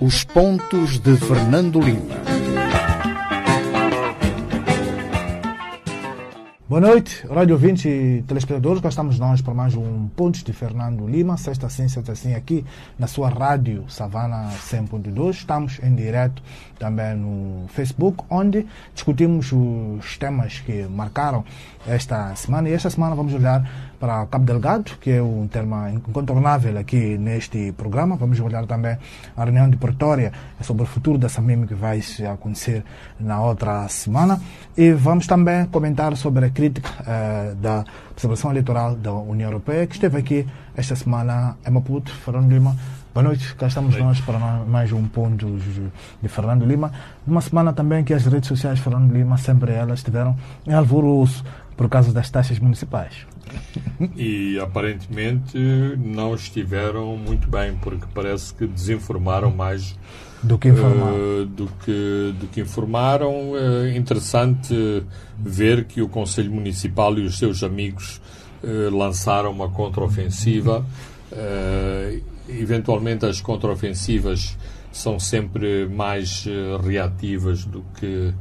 Os pontos de Fernando Lima. Boa noite, rádio ouvintes e telespectadores. Cá estamos nós para mais um Pontos de Fernando Lima, sexta assim, sexta assim, aqui na sua rádio Savana 100.2. Estamos em direto também no Facebook, onde discutimos os temas que marcaram esta semana. E esta semana vamos olhar para Cabo Delgado, que é um tema incontornável aqui neste programa. Vamos olhar também a reunião de Pretória sobre o futuro da SAMIM que vai acontecer na outra semana. E vamos também comentar sobre a crítica uh, da observação eleitoral da União Europeia, que esteve aqui esta semana em Maputo, Fernando Lima. Boa noite, cá estamos nós para mais um ponto de Fernando Lima. Numa semana também que as redes sociais de Fernando Lima, sempre elas estiveram em alvoroço por causa das taxas municipais. E aparentemente não estiveram muito bem, porque parece que desinformaram mais do que informaram. Uh, do, que, do que informaram. Uh, interessante ver que o Conselho Municipal e os seus amigos uh, lançaram uma contraofensiva. Eventualmente as contraofensivas são sempre mais reativas do que,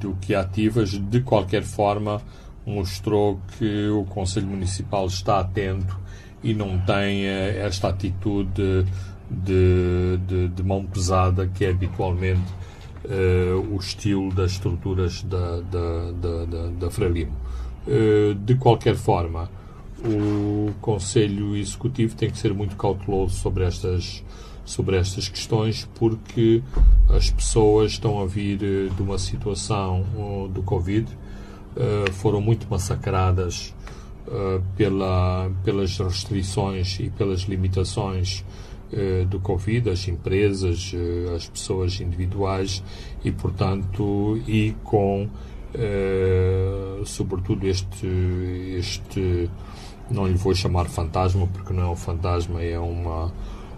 do que ativas. De qualquer forma, mostrou que o Conselho Municipal está atento e não tem esta atitude de, de, de mão pesada que é habitualmente uh, o estilo das estruturas da, da, da, da, da Frelimo. Uh, de qualquer forma, o Conselho Executivo tem que ser muito cauteloso sobre estas, sobre estas questões porque as pessoas estão a vir eh, de uma situação do Covid, uh, foram muito massacradas pela, pelas restrições e pelas limitações eh, do Covid, as empresas, eh, as pessoas individuais e, portanto, e com, eh, sobretudo, este, este, não lhe vou chamar fantasma, porque não é um fantasma, é uma,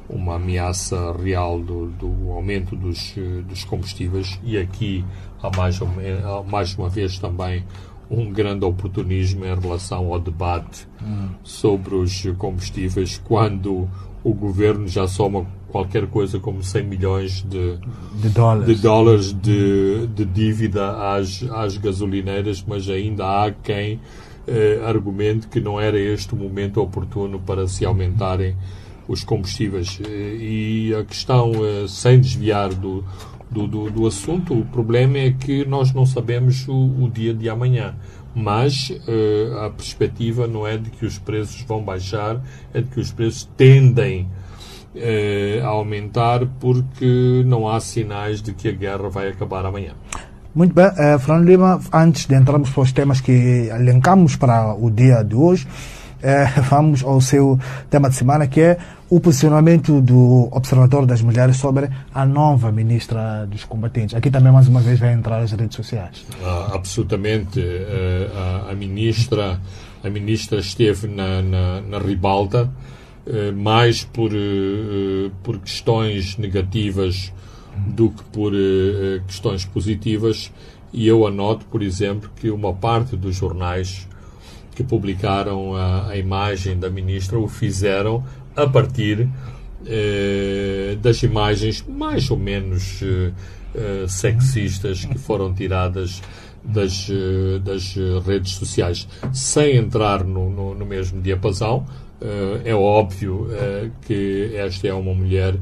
uma ameaça real do, do aumento dos, dos combustíveis e aqui há mais, há mais uma vez também um grande oportunismo em relação ao debate hum. sobre os combustíveis, quando o governo já soma qualquer coisa como 100 milhões de, de dólares de, dólares de, de dívida às, às gasolineiras, mas ainda há quem eh, argumente que não era este o momento oportuno para se aumentarem os combustíveis. Eh, e a questão, eh, sem desviar do, do, do, do, assunto, o problema é que nós não sabemos o, o dia de amanhã mas a perspectiva não é de que os preços vão baixar, é de que os preços tendem a aumentar porque não há sinais de que a guerra vai acabar amanhã. Muito bem, uh, Fernando Lima, antes de entrarmos para os temas que elencamos para o dia de hoje, uh, vamos ao seu tema de semana que é o posicionamento do Observatório das Mulheres sobre a nova ministra dos combatentes. Aqui também, mais uma vez, vai entrar as redes sociais. Ah, absolutamente. Uh, a, a, ministra, a ministra esteve na, na, na ribalta, mais por, por questões negativas do que por questões positivas. E eu anoto, por exemplo, que uma parte dos jornais que publicaram a, a imagem da ministra o fizeram a partir eh, das imagens mais ou menos eh, sexistas que foram tiradas das, das redes sociais. Sem entrar no, no, no mesmo diapasão, é óbvio que esta é uma mulher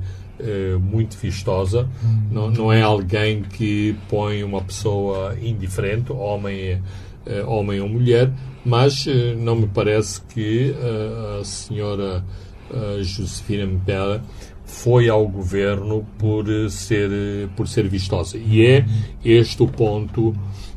muito vistosa, não, não é alguém que põe uma pessoa indiferente, homem, homem ou mulher, mas não me parece que a senhora uh, Josefina Mpela foi ao governo por ser por ser vistosa. E é este o ponto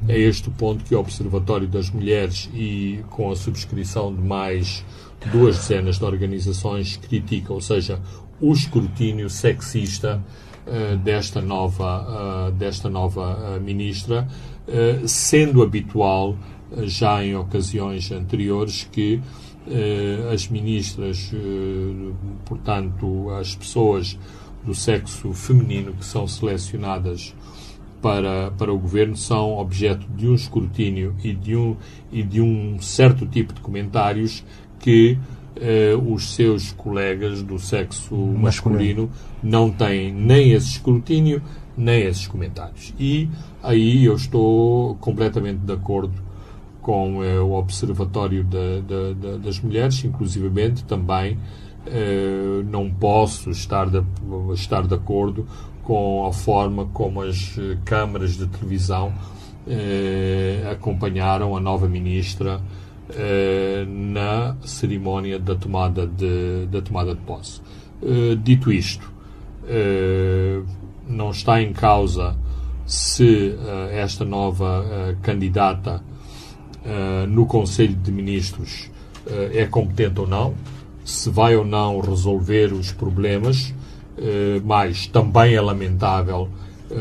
é este o ponto que o Observatório das Mulheres e com a subscrição de mais duas dezenas de organizações critica, ou seja, o escrutínio sexista uh, desta nova uh, desta nova uh, ministra, sendo habitual já em ocasiões anteriores que eh, as ministras, eh, portanto, as pessoas do sexo feminino que são selecionadas para, para o governo são objeto de um escrutínio e de um, e de um certo tipo de comentários que eh, os seus colegas do sexo masculino não têm nem esse escrutínio, nem esses comentários. E aí eu estou completamente de acordo com eh, o Observatório da, da, da, das Mulheres, inclusivamente também eh, não posso estar de, estar de acordo com a forma como as eh, câmaras de televisão eh, acompanharam a nova ministra eh, na cerimónia da tomada de, da tomada de posse. Eh, dito isto, não está em causa se esta nova candidata no Conselho de Ministros é competente ou não, se vai ou não resolver os problemas, mas também é lamentável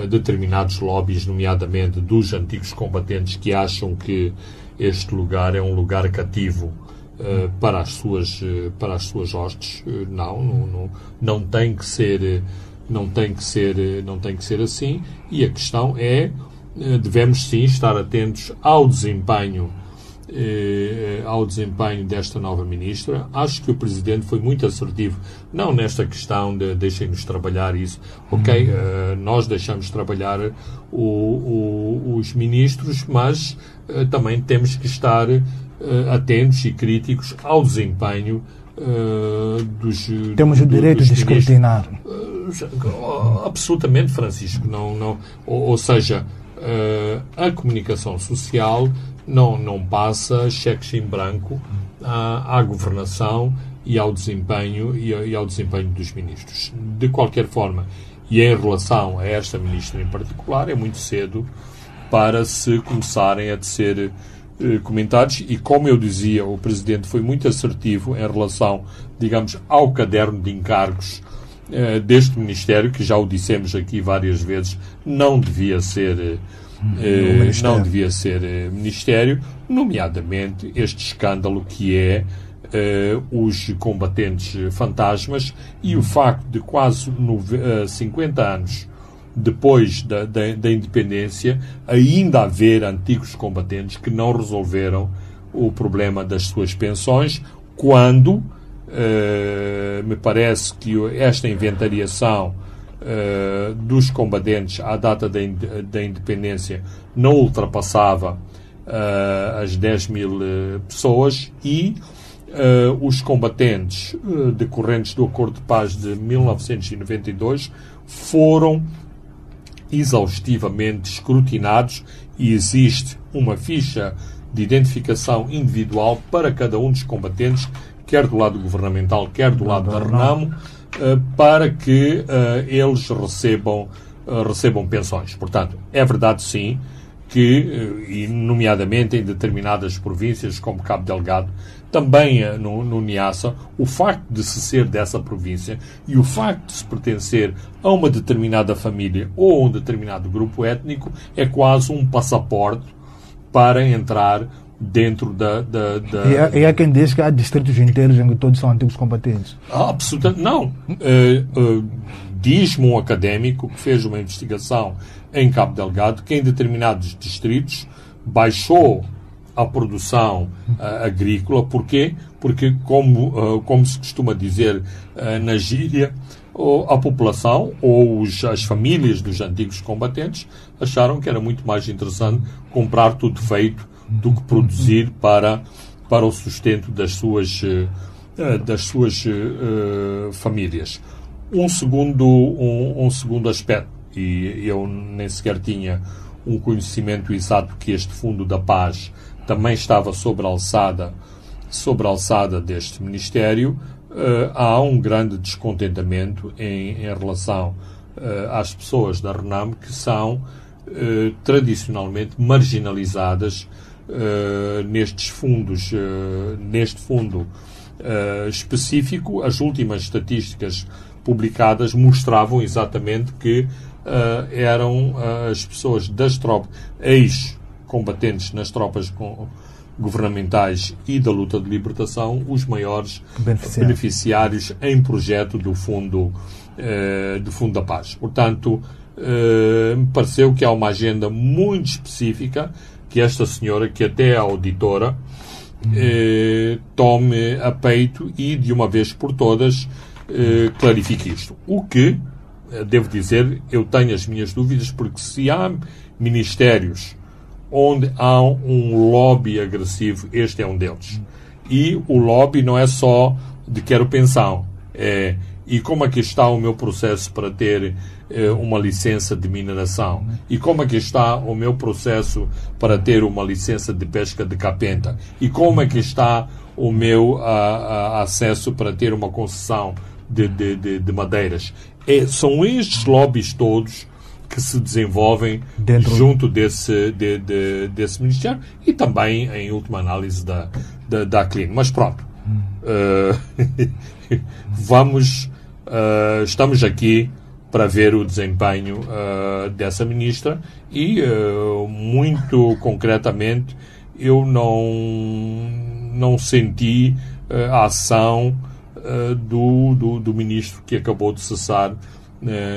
determinados lobbies, nomeadamente dos antigos combatentes, que acham que este lugar é um lugar cativo uh, para as suas uh, para as suas hostes. Uh, não, não, não, não tem que ser não tem que ser não tem que ser assim. E a questão é devemos sim estar atentos ao desempenho eh, ao desempenho desta nova ministra. Acho que o Presidente foi muito assertivo, não nesta questão de deixem-nos trabalhar isso. Ok, eh, nós deixamos trabalhar o, o, os ministros, mas eh, também temos que estar eh, atentos e críticos ao desempenho Uh, dos, Temos o direito de escrutinar. Uh, absolutamente, Francisco. Não, não, ou, ou seja, uh, a comunicação social não, não passa cheques em branco à, à governação e ao desempenho e, ao desempenho dos ministros. De qualquer forma, e em relação a esta ministra em particular, é muito cedo para se começarem a tecer eh, comentários e, como eu dizia, o Presidente foi muito assertivo em relação, digamos, ao caderno de encargos eh, deste Ministério, que já o dissemos aqui várias vezes, não devia ser eh, eh, não devia ser eh, ministério, nomeadamente este escândalo que é eh, os combatentes fantasmas e o facto de quase no, 50 anos depois da, da, da, independência ainda haver antigos combatentes que não resolveram o problema das suas pensões, quando me parece que esta inventariação uh, dos combatentes à data da, da independência não ultrapassava uh, as 10 mil uh, pessoas e os combatentes decorrentes do Acordo de Paz de 1992 foram exaustivamente escrutinados e existe uma ficha de identificação individual para cada um dos combatentes, quer do lado governamental, quer do lado da RENAMO, eh, para que eh, eles recebam, eh, recebam pensões. Portanto, é verdade sim que, e nomeadamente em determinadas províncias, como Cabo Delgado, também no, no Niassa, o facto de se ser dessa província e o facto de se pertencer a uma determinada família ou a um determinado grupo étnico é quase um passaporte para entrar dentro da. da, da... E, há, e, há, quem diz que há distritos inteiros em que todos são antigos combatentes. absolutamente. Não. Uh, uh, Diz-me um académico que fez uma investigação em Cabo Delgado que em determinados distritos baixou a produção uh, agrícola. Porquê? Porque, como, como se costuma dizer na gíria, a população ou os, as famílias dos antigos combatentes acharam que era muito mais interessante comprar tudo feito do que produzir para, para o sustento das suas, uh, das suas uh, famílias. Um segundo, um, um, segundo aspecto, e eu nem sequer tinha um conhecimento exato que este Fundo da Paz também estava sobre a alçada, sobre a alçada deste Ministério, uh, há um grande descontentamento em, em relação às pessoas da RENAM que são tradicionalmente marginalizadas uh, nestes fundos, uh, neste fundo uh, específico, as últimas estatísticas publicadas mostravam exatamente que eram as pessoas das tropas, ex-combatentes nas tropas com, governamentais e da luta de libertação os maiores beneficiários, beneficiários em projeto do fundo do fundo da paz. Portanto, me pareceu que há uma agenda muito específica que esta senhora, que até é auditora, eh, tome a peito e, de uma vez por todas, eh, clarifique isto. O que, eh, devo dizer, eu tenho as minhas dúvidas, porque se há ministérios onde há um lobby agressivo, este é um deles. E o lobby não é só de quero pensão, é e como é que está o meu processo para ter eh, uma licença de mineração? E como é que está o meu processo para ter uma licença de pesca de capenta? E como é que está o meu a, a, acesso para ter uma concessão de, de, de, de madeiras? É, são estes lobbies todos que se desenvolvem Dentro... junto desse, de, de, desse Ministério e também, em última análise, da, da, da. Mas pronto, uh, vamos Uh, estamos aqui para ver o desempenho uh, dessa ministra e, uh, muito concretamente, eu não, não senti a ação do, do, do, ministro que acabou de cessar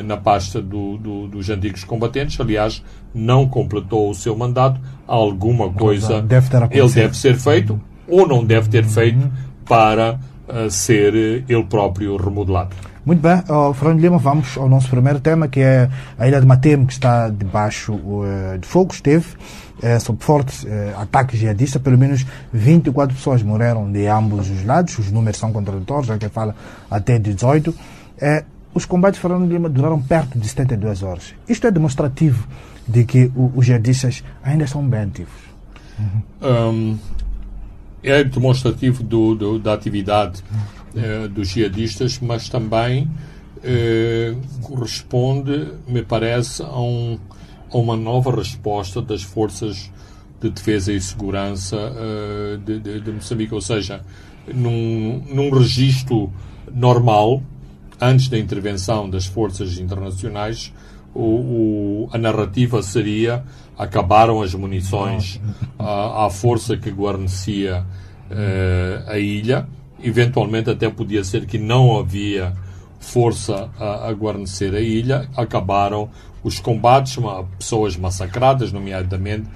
na pasta do, do, dos antigos combatentes. Aliás, não completou o seu mandato. Alguma coisa deve ele deve ser feito ou não deve ter feito uhum. para ser ele próprio remodelado. Muito bem, oh, Fernando Lima, vamos ao nosso primeiro tema, que é a ilha de Matemo, que está debaixo uh, de fogo. Esteve uh, sob forte uh, ataque jihadista, pelo menos 24 pessoas morreram de ambos os lados, os números são contraditórios, já que fala até 18. Uh, os combates, Fernando Lima, duraram perto de 72 horas. Isto é demonstrativo de que o, os jihadistas ainda são bem ativos. Uhum. Um, é demonstrativo do, do, da atividade eh, dos jihadistas, mas também eh, corresponde, me parece, a, um, a, uma nova resposta das forças de defesa e segurança eh, de, de, de, Moçambique. Ou seja, num, num registro normal, antes da intervenção das forças internacionais, o, o, a narrativa seria acabaram as munições à, à força que guarnecia uh, a ilha eventualmente até podia ser que não havia força a, a guarnecer a ilha, acabaram os combates, pessoas massacradas, nomeadamente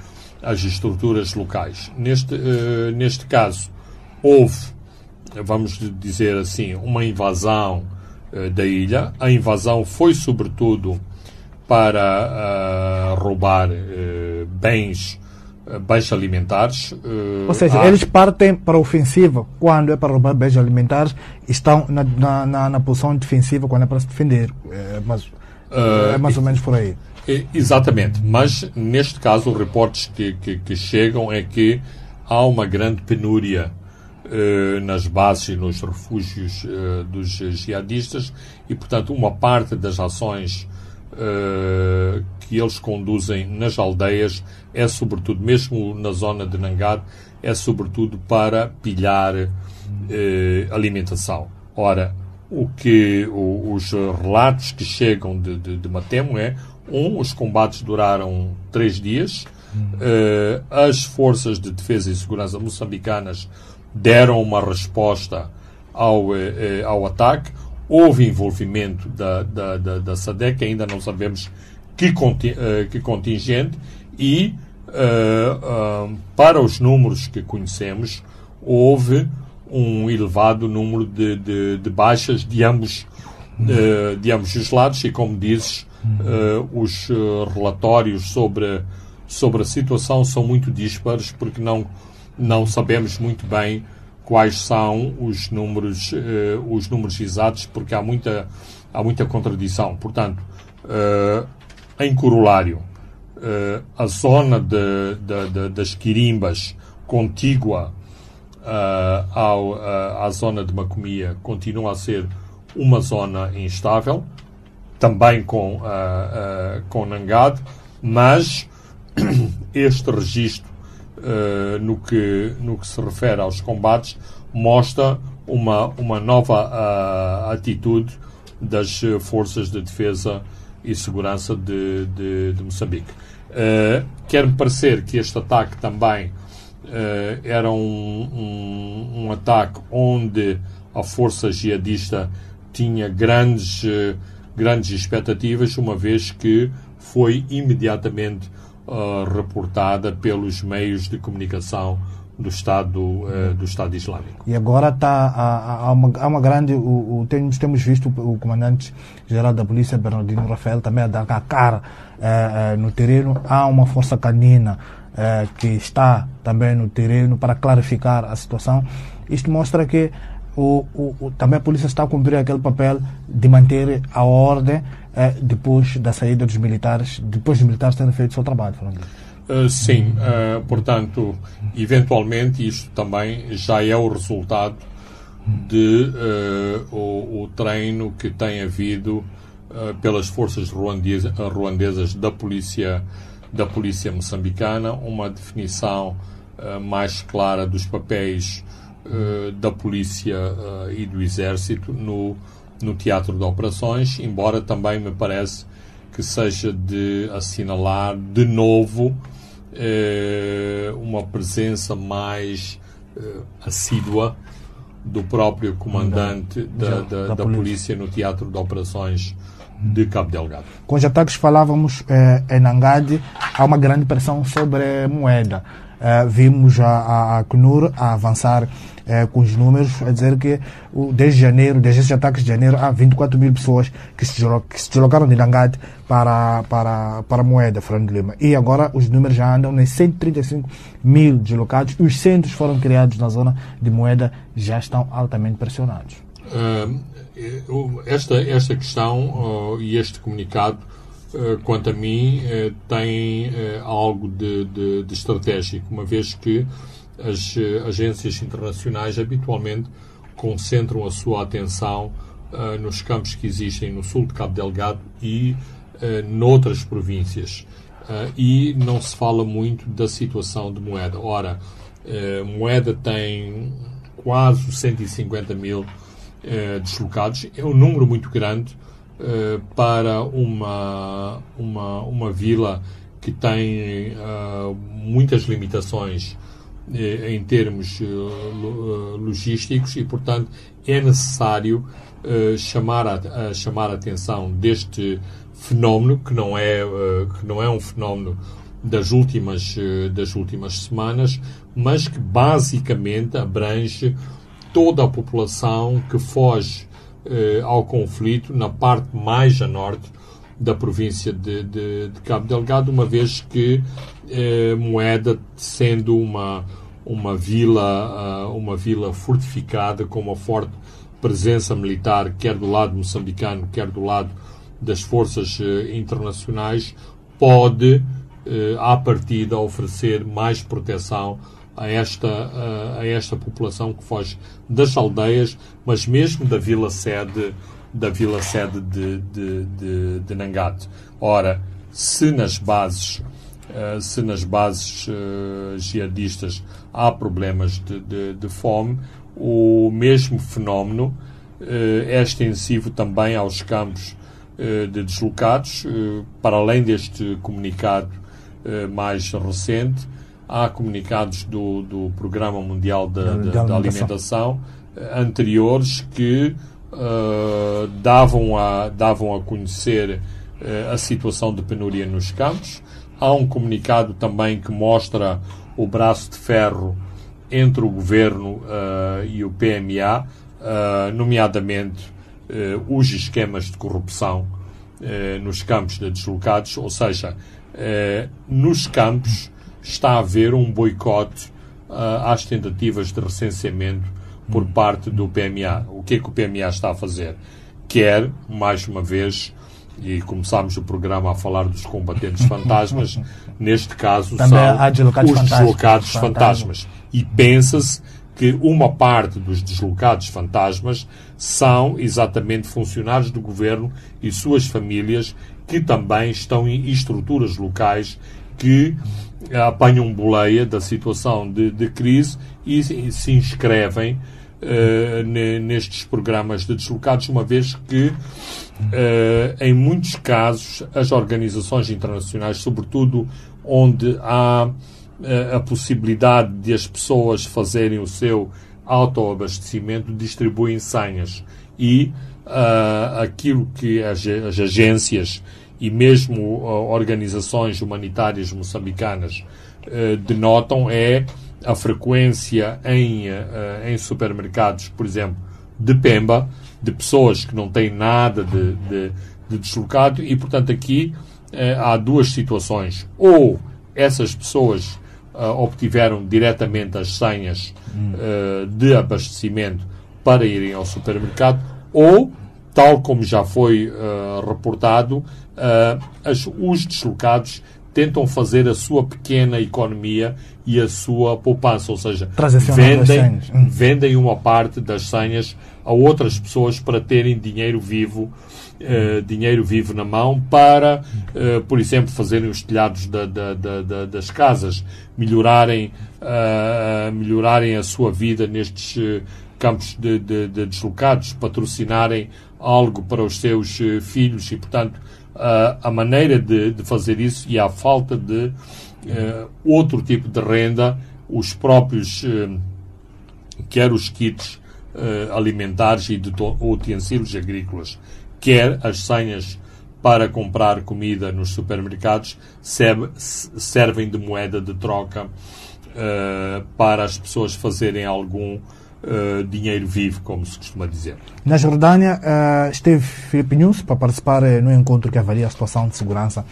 as estruturas locais. Neste, uh, neste caso, houve, vamos dizer assim, uma invasão uh, da ilha. A invasão foi, sobretudo, para uh, roubar bens bens alimentares. Uh, Ou seja, há... eles partem para a ofensiva quando é para roubar bens alimentares estão na, na, na, na posição defensiva quando é para se defender. É, mas, uh, é mais ou menos por aí. Exatamente, mas neste caso os reportes que, que, que chegam é que há uma grande penúria uh, nas bases e nos refúgios uh, dos jihadistas e, portanto, uma parte das ações uh, que eles conduzem nas aldeias é sobretudo, mesmo na zona de Nangad, é sobretudo para pilhar uh, alimentação. Ora, o que o, os relatos que chegam de, de, de, Matemo é um, os combates duraram três dias, uh, as forças de defesa e segurança moçambicanas deram uma resposta ao, ao ataque houve envolvimento da, da, da, da SADEC, ainda não sabemos que, conti, uh, que contingente, e uh, uh, para os números que conhecemos, houve um elevado número de, de, de baixas de ambos, de ambos os lados, e como dizes, os relatórios sobre, sobre a situação são muito dispares, porque não, não sabemos muito bem quais são os números, uh, os números exatos, porque há muita, há muita contradição. Portanto, uh, em corolário, uh, a zona de, de, de, das Quirimbas contígua ao, à zona de Macomia continua a ser uma zona instável, também com, com Nangade, mas este registro uh, no, que, no que se refere aos combates, mostra uma, uma nova uh, atitude das forças de defesa e segurança de, de, de Moçambique. Uh, Quer-me parecer que este ataque também uh, era um, um, um, ataque onde a força jihadista tinha grandes, grandes expectativas, uma vez que foi imediatamente uh, reportada pelos meios de comunicação do Estado, uh, do Estado Islâmico. E agora está há, há, uma, há uma grande. O, o, temos, temos visto o comandante-geral da Polícia, Bernardino Rafael, também a dar a cara uh, no terreno. Há uma força canina que está também no terreno para clarificar a situação. Isto mostra que o, o, também a polícia está a cumprir aquele papel de manter a ordem depois da saída dos militares, depois dos militares terem feito o seu trabalho. Uh, sim, uh, portanto, eventualmente isto também já é o resultado de uh, o, o, treino que tem havido pelas forças ruandesas, ruandesas da polícia da polícia moçambicana, uma definição mais clara dos papéis da polícia e do exército no, no teatro de operações, embora também me parece que seja de assinalar de novo eh, uma presença mais eh, assídua do próprio comandante da, da, da, da polícia. polícia. no teatro de operações de Cabo Delgado. Com os ataques falávamos eh, em Nangade, há uma grande pressão sobre moeda. Eh, vimos a, a, a CNUR a avançar eh, com os números, a dizer que desde janeiro, desde esses ataques de janeiro, há 24 mil pessoas que se, que se deslocaram de Nangade para, para, para Moeda, Fernando Lima. E agora os números já andam em 135 mil deslocados os centros foram criados na zona de Moeda já estão altamente pressionados. Esta, esta questão uh, e este comunicado eh, quanto a mim, eh, tem eh, algo de, de, de, estratégico, uma vez que as agências internacionais habitualmente concentram a sua atenção nos campos que existem no sul de Cabo Delgado e noutras províncias. e não se fala muito da situação de Moeda. Ora, Moeda tem quase 150 mil deslocados, é um número muito grande uh, para uma, uma, uma vila que tem uh, muitas limitações uh, em termos logísticos e, portanto, é necessário chamar, a, chamar a atenção deste fenómeno, que não é, que não é um fenómeno das últimas, das últimas semanas, mas que basicamente abrange toda a população que foge eh, ao conflito na parte mais a norte da província de, de, de Cabo Delgado, uma vez que eh, Moeda, sendo uma, uma, vila, uh, uma vila fortificada com uma forte presença militar, quer do lado moçambicano, quer do lado das forças uh, internacionais, pode, uh, à partida, oferecer mais proteção a esta, a esta população que foge das aldeias, mas mesmo da vila sede da vila sede de, de, de, de Nangate. Ora, se nas bases uh, se nas bases uh, jihadistas há problemas de, de, de, fome, o mesmo fenómeno uh, é extensivo também aos campos de deslocados, para além deste comunicado mais recente, há comunicados do, do Programa Mundial da, da, da Alimentação eh, anteriores que uh, davam, a, davam a conhecer uh, a situação de penuria nos campos. Há um comunicado também que mostra o braço de ferro entre o governo uh, e o PMA, nomeadamente os esquemas de corrupção nos campos de deslocados, ou seja, nos campos está a haver um boicote às tentativas de recenseamento por parte do PMA. O que é que o PMA está a fazer? Quer, mais uma vez, e começámos o programa a falar dos combatentes fantasmas, neste caso Também são deslocados os fantasmas. deslocados fantasmas. E pensa-se que uma parte dos deslocados fantasmas são exatamente funcionários do governo e suas famílias que também estão em estruturas locais que apanham boleia da situação de, de crise e se inscrevem nestes programas de deslocados, uma vez que, uh, em muitos casos, as organizações internacionais, sobretudo onde há uh, a possibilidade de as pessoas fazerem o seu autoabastecimento, distribuem senhas. E aquilo que as, as agências e mesmo uh, organizações humanitárias moçambicanas uh, denotam é a frequência em, em supermercados, por exemplo, de Pemba, de pessoas que não têm nada de, de, de deslocado, e portanto aqui há duas situações. Ou essas pessoas obtiveram diretamente as senhas de abastecimento para irem ao supermercado, ou, tal como já foi reportado, as, os deslocados tentam fazer a sua pequena economia e a sua poupança, ou seja, vendem, hum. vendem uma parte das senhas a outras pessoas para terem dinheiro vivo, uh, dinheiro vivo na mão para, uh, por exemplo, fazerem os telhados da, da, da, das casas, melhorarem, uh, melhorarem a sua vida nestes campos de, de, de deslocados, patrocinarem algo para os seus filhos e, portanto, uh, a maneira de, de, fazer isso e a falta de uh, outro tipo de renda, os próprios, uh, quer os kits alimentares e de utensílios agrícolas, quer as senhas para comprar comida nos supermercados servem de moeda de troca para as pessoas fazerem algum uh, dinheiro vivo, como se costuma dizer. Na Jordânia uh, esteve Filipe Nunes para participar uh, no encontro que avalia a situação de segurança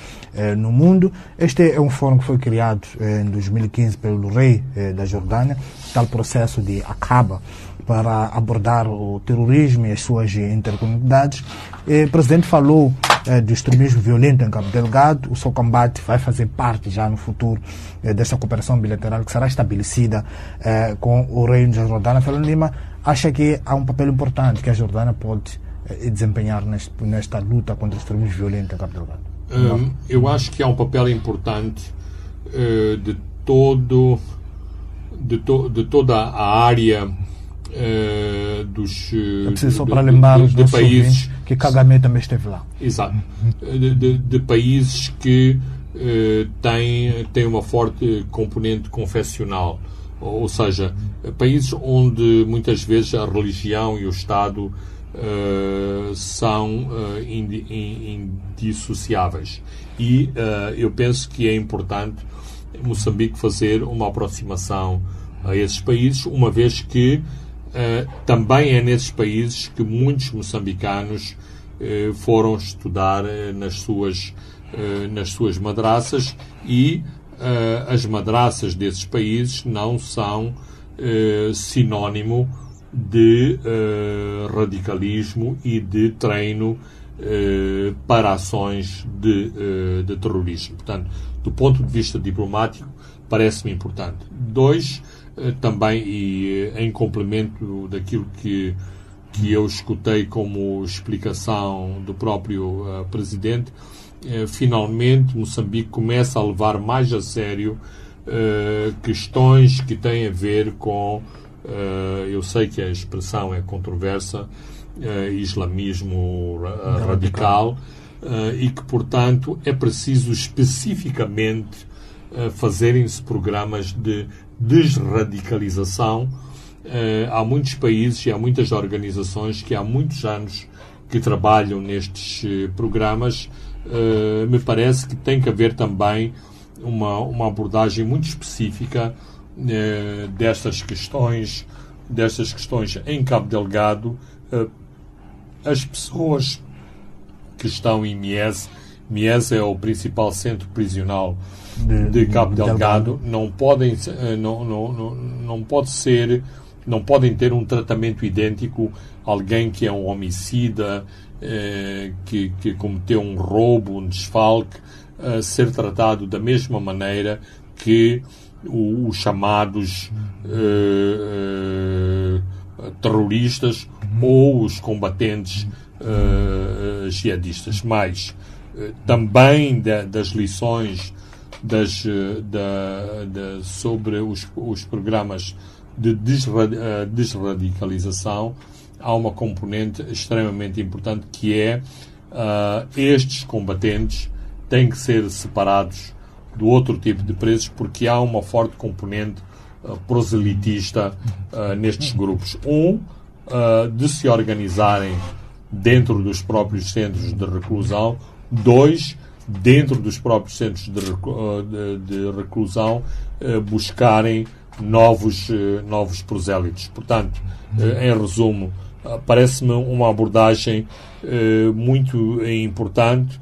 no mundo. Este é um fórum que foi criado em 2015 pelo rei da Jordânia, tal processo de acaba para abordar o terrorismo e as suas intercomunidades. O presidente falou eh, do extremismo violento em Cabo Delgado. O seu combate vai fazer parte já no futuro eh, dessa cooperação bilateral que será estabelecida eh, com o Reino da Jordânia. Fernando Lima acha que há um papel importante que a Jordânia pode eh, desempenhar nesta luta contra o extremismo violento em Cabo Delgado. Um, eu acho que há um papel importante uh, de todo de, to, de toda a área uh, dos. Preciso só para lembrar os de países que Kagame também esteve lá. Exato. De, de, de países que uh, têm, têm uma forte componente confessional. Ou seja, países onde muitas vezes a religião e o Estado uh, são indissociáveis. E eu penso que é importante Moçambique fazer uma aproximação a esses países, uma vez que também é nesses países que muitos moçambicanos uh, foram estudar uh, nas, suas, nas suas madraças e as madraças desses países não são sinónimo de radicalismo e de treino para ações de, de terrorismo. Portanto, do ponto de vista diplomático, parece-me importante. Dois, eh, também e eh, em complemento daquilo que, que eu escutei como explicação do próprio uh, presidente, uh, finalmente Moçambique começa a levar mais a sério uh, questões que têm a ver com, eu sei que a expressão é controversa, islamismo radical, e que, portanto, é preciso especificamente fazerem-se programas de desradicalização. Uh, há muitos países e há muitas organizações que há muitos anos que trabalham nestes uh, programas. Uh, me parece que tem que haver também uma, uma abordagem muito específica destas questões, destas questões em Cabo Delgado. as pessoas que estão em Mies, Mies é o principal centro prisional de, de Cabo Delgado, não podem eh, não, não, não, não pode ser não podem ter um tratamento idêntico alguém que é um homicida eh, que, que cometeu um roubo, um desfalque eh, ser tratado da mesma maneira que os chamados eh, eh, terroristas ou os combatentes jihadistas. Mas também das lições das, eh, da, da, sobre os, os programas de eh, desradicalização, há uma componente extremamente importante que é uh, estes combatentes têm que ser separados do outro tipo de presos porque há uma forte componente uh, proselitista uh, nestes grupos. Um, de se organizarem dentro dos próprios centros de reclusão. Dois, dentro dos próprios centros de, de reclusão, eh, buscarem novos, novos prosélitos. Portanto, em resumo, parece-me uma abordagem muito importante.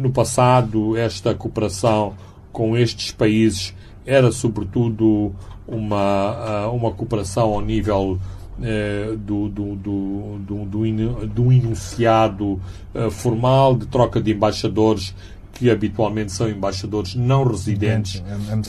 No passado, esta cooperação com estes países era sobretudo uma, uma cooperação ao nível eh, do, do, do, do, do, do enunciado eh, formal de troca de embaixadores que habitualmente são embaixadores não residentes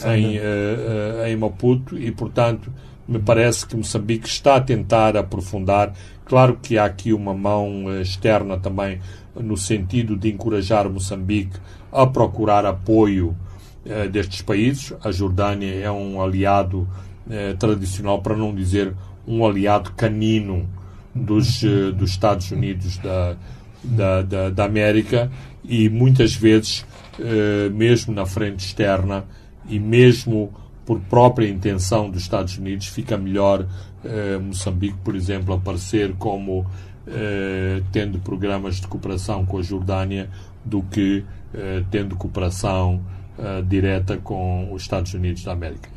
é, em, uh, em Maputo e, portanto, me parece que Moçambique está a tentar aprofundar. Claro que há aqui uma mão externa também no sentido de encorajar Moçambique a procurar apoio destes países. A Jordânia é um aliado tradicional, para não dizer um aliado canino dos, dos Estados Unidos da, da, da, da América e muitas vezes, mesmo na frente externa e mesmo por própria intenção dos Estados Unidos, fica melhor Moçambique, por exemplo, aparecer como tendo programas de cooperação com a Jordânia do que tendo cooperação uh, direta com os Estados Unidos da América.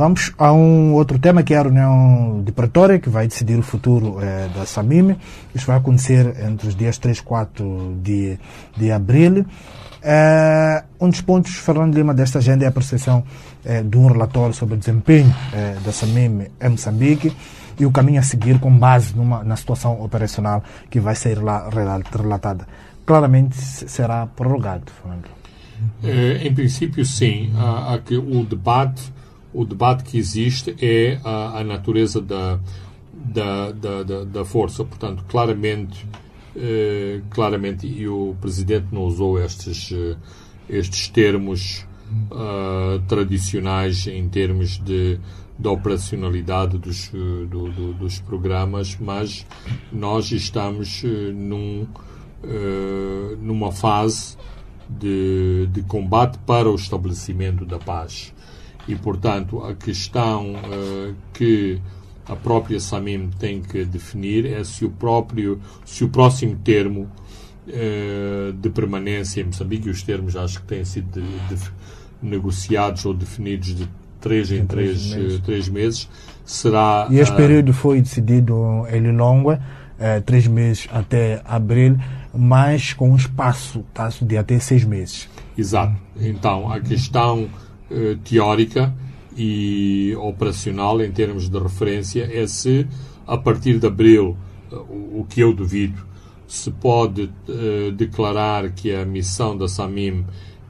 Vamos a um outro tema que é a reunião de Pretória, que vai decidir o futuro eh, da Samime. Isto vai acontecer entre os dias 3 e 4 de, de abril. Eh, um dos pontos, Fernando Lima, desta agenda é a percepção eh, de um relatório sobre o desempenho da Samime em Moçambique e o caminho a seguir com base numa, na situação operacional que vai ser lá relatada. Claramente será prorrogado, Fernando. Em princípio, sim. Há, há que o debate, o debate que existe é a, a natureza da, da, da, da, força. Portanto, claramente, eh, claramente, e o presidente não usou estes, eh, estes termos uh, tradicionais em termos de da operacionalidade dos, do, do, dos programas, mas nós estamos num, numa fase de, de combate para o estabelecimento da paz. E, portanto, a questão uh, que a própria Samim tem que definir é se o próprio, se o próximo termo uh, de permanência em Moçambique, e os termos acho que têm sido de, de, negociados ou definidos de três em três, três, meses. três meses, será... E este uh, período foi decidido em Lilongwe, três meses até abril, mas com um espaço de até seis meses. Exato. Então, a questão uh, teórica e operacional, em termos de referência, é se, a partir de abril, uh, o que eu duvido, se pode uh, declarar que a missão da SAMIM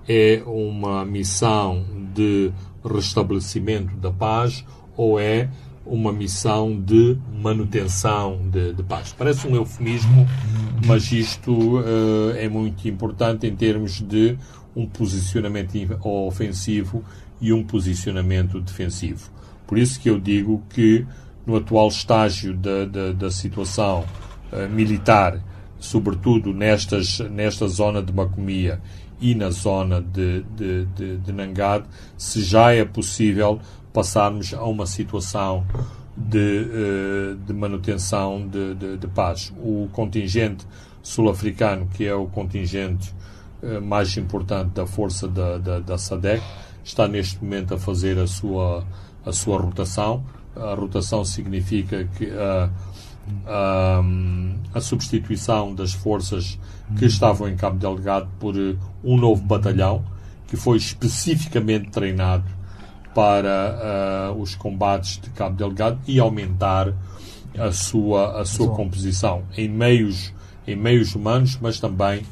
é uma missão de restabelecimento da paz ou é uma missão de manutenção de, de paz. Parece um eufemismo, mas isto uh, é muito importante em termos de um posicionamento ofensivo e um posicionamento defensivo. Por isso que eu digo que no atual estágio da, da, da situação uh, militar, sobretudo nestas, nesta zona de Macomia e na zona de, de, de, de Nangade, se já é possível passarmos a uma situação de, eh, de manutenção de, de, de, paz. O contingente sul-africano, que é o contingente mais importante da força da, da, da, SADEC, está neste momento a fazer a sua, a sua rotação. A rotação significa que a, a, a substituição das forças que estavam em Cabo Delgado por eh, um novo batalhão que foi especificamente treinado para uh, os combates de Cabo Delgado e aumentar a sua, a sua composição. Em meios, em meios humanos, mas também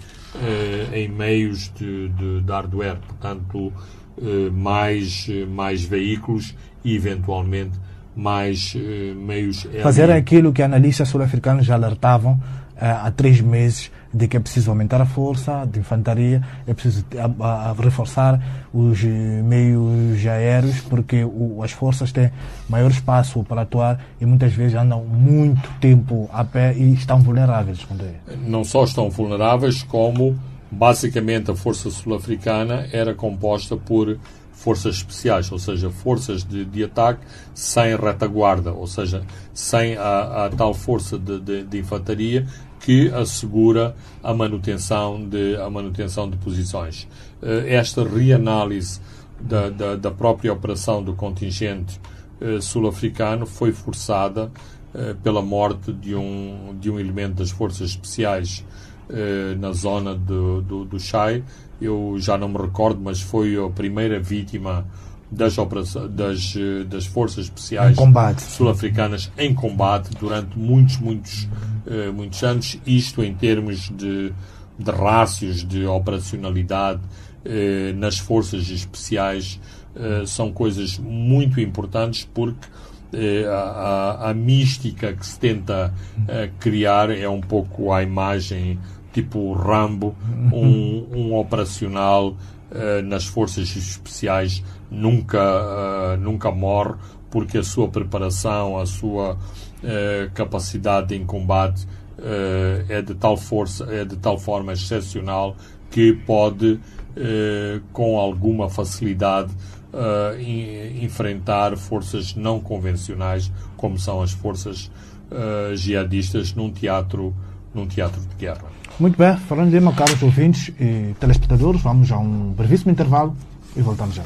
em meios de, de, de hardware, portanto, uh, mais, mais veículos e, eventualmente, mais meios. Fazer aquilo que analistas sul-africanos já alertavam há três meses de que é preciso aumentar a força de infantaria, é preciso a, a, a reforçar os meios aéreos, porque o, as forças têm maior espaço para atuar e muitas vezes andam muito tempo a pé e estão vulneráveis. Não só estão vulneráveis, como basicamente a força sul-africana era composta por forças especiais, ou seja, forças de, de ataque sem retaguarda, ou seja, sem a, a tal força de, de, de infantaria que assegura a manutenção de, a manutenção de posições. Eh, esta reanálise da, da, da própria operação do contingente sul-africano foi forçada pela morte de um, de um elemento das forças especiais na zona do, do, do Chai. Eu já não me recordo, mas foi a primeira vítima das, das, das forças especiais sul-africanas em combate durante muitos, muitos, uh, muitos anos. Isto em termos de, de rácios, de operacionalidade uh, nas forças especiais uh, são coisas muito importantes porque a, a, a, mística que se tenta criar é um pouco a imagem tipo Rambo, um, um operacional uh, nas forças especiais nunca, uh, nunca morre, porque a sua preparação, a sua uh, capacidade em combate é, de tal força, é de tal forma excepcional que pode, com alguma facilidade, enfrentar forças não convencionais, como são as forças jihadistas, num teatro, num teatro de guerra. Muito bem, falando de caros ouvintes e telespectadores, vamos a um brevíssimo intervalo e voltamos já.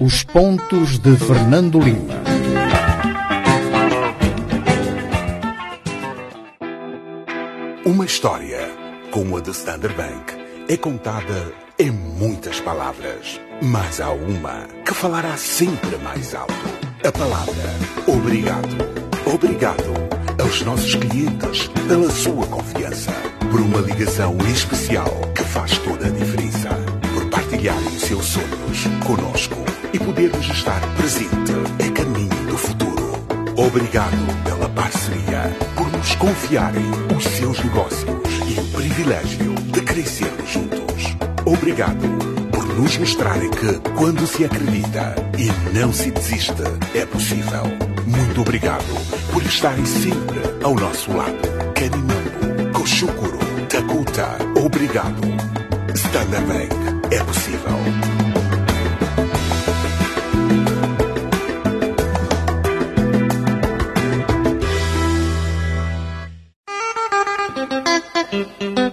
Os pontos de Fernando Lima. Uma história como a de Standard Bank é contada em muitas palavras, mas há uma que falará sempre mais alto. A palavra obrigado. Obrigado aos nossos clientes pela sua confiança, por uma ligação especial que faz toda a diferença, por partilharem seus sonhos conosco e podermos estar presente é caminho do futuro. Obrigado pela parceria, por nos confiarem os seus negócios e o privilégio de crescermos juntos. Obrigado por nos mostrarem que, quando se acredita e não se desiste, é possível. Muito obrigado por estarem sempre ao nosso lado. Canimambo, Koshukuro, Takuta, obrigado. Standard Bank, é possível.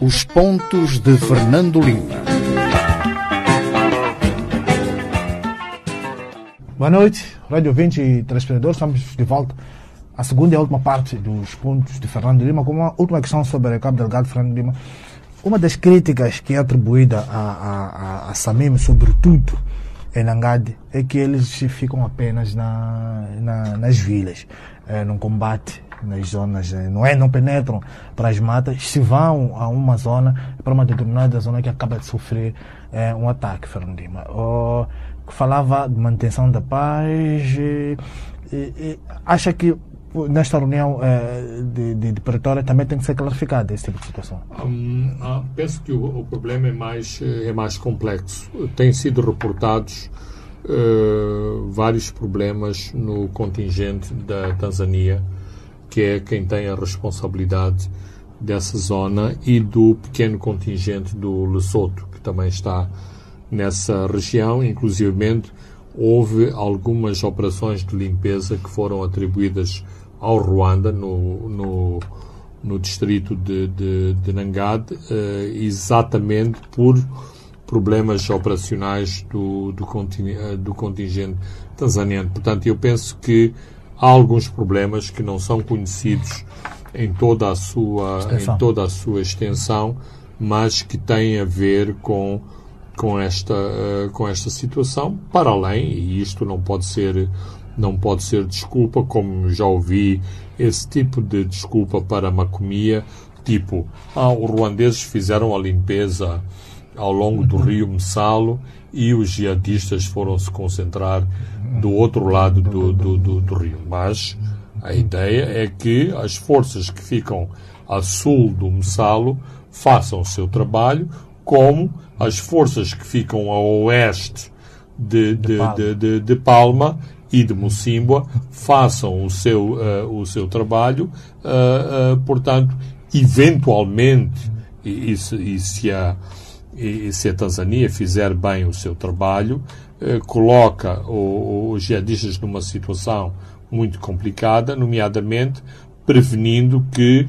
Os pontos de Fernando Lima. Boa noite, Rádio 20 e telespectadores. Estamos de volta a segunda e a última parte dos pontos de Fernando Lima, com uma última questão sobre o Cabo Delgado Fernando Lima. Uma das críticas que é atribuída a, a, a, Samim, sobretudo em Nangade, é que eles ficam apenas na, na, nas vilas, é, combate nas zonas, eh, não é? Não penetram para as matas, se vão a uma zona, para uma determinada zona que acaba de sofrer é, um ataque, Fernando Lima. Oh, falava de manutenção da paz, e, e, acha que nesta reunião eh, de, de, de também tem que ser clarificado esse tipo de situação? Um, ah, penso que o, o, problema é mais, é mais complexo. Têm sido reportados uh, vários problemas no contingente da Tanzânia, que é quem tem a responsabilidade dessa zona, e do pequeno contingente do Lesoto, que também está nessa região, inclusivamente houve algumas operações de limpeza que foram atribuídas ao Ruanda, no, no, no distrito de, de, de Nangade, uh, exatamente por problemas operacionais do, do, contingente, do contingente tanzaniano. Portanto, eu penso que há alguns problemas que não são conhecidos em toda a sua, em toda a sua extensão, mas que têm a ver com com esta, uh, com esta situação, para além, e isto não pode ser não pode ser desculpa, como já ouvi esse tipo de desculpa para a macomia, tipo, ah, os ruandeses fizeram a limpeza ao longo do rio Messalo e os jihadistas foram se concentrar do outro lado do, do, do, do rio. Mas a ideia é que as forças que ficam a sul do Messalo façam o seu trabalho, como as forças que ficam a oeste de, de, de, de Palma e de Mocimboa façam o seu, uh, o seu trabalho, uh, portanto, eventualmente, e, e, se, e, se a, e, se a Tanzânia fizer bem o seu trabalho, coloca os jihadistas numa situação muito complicada, nomeadamente prevenindo que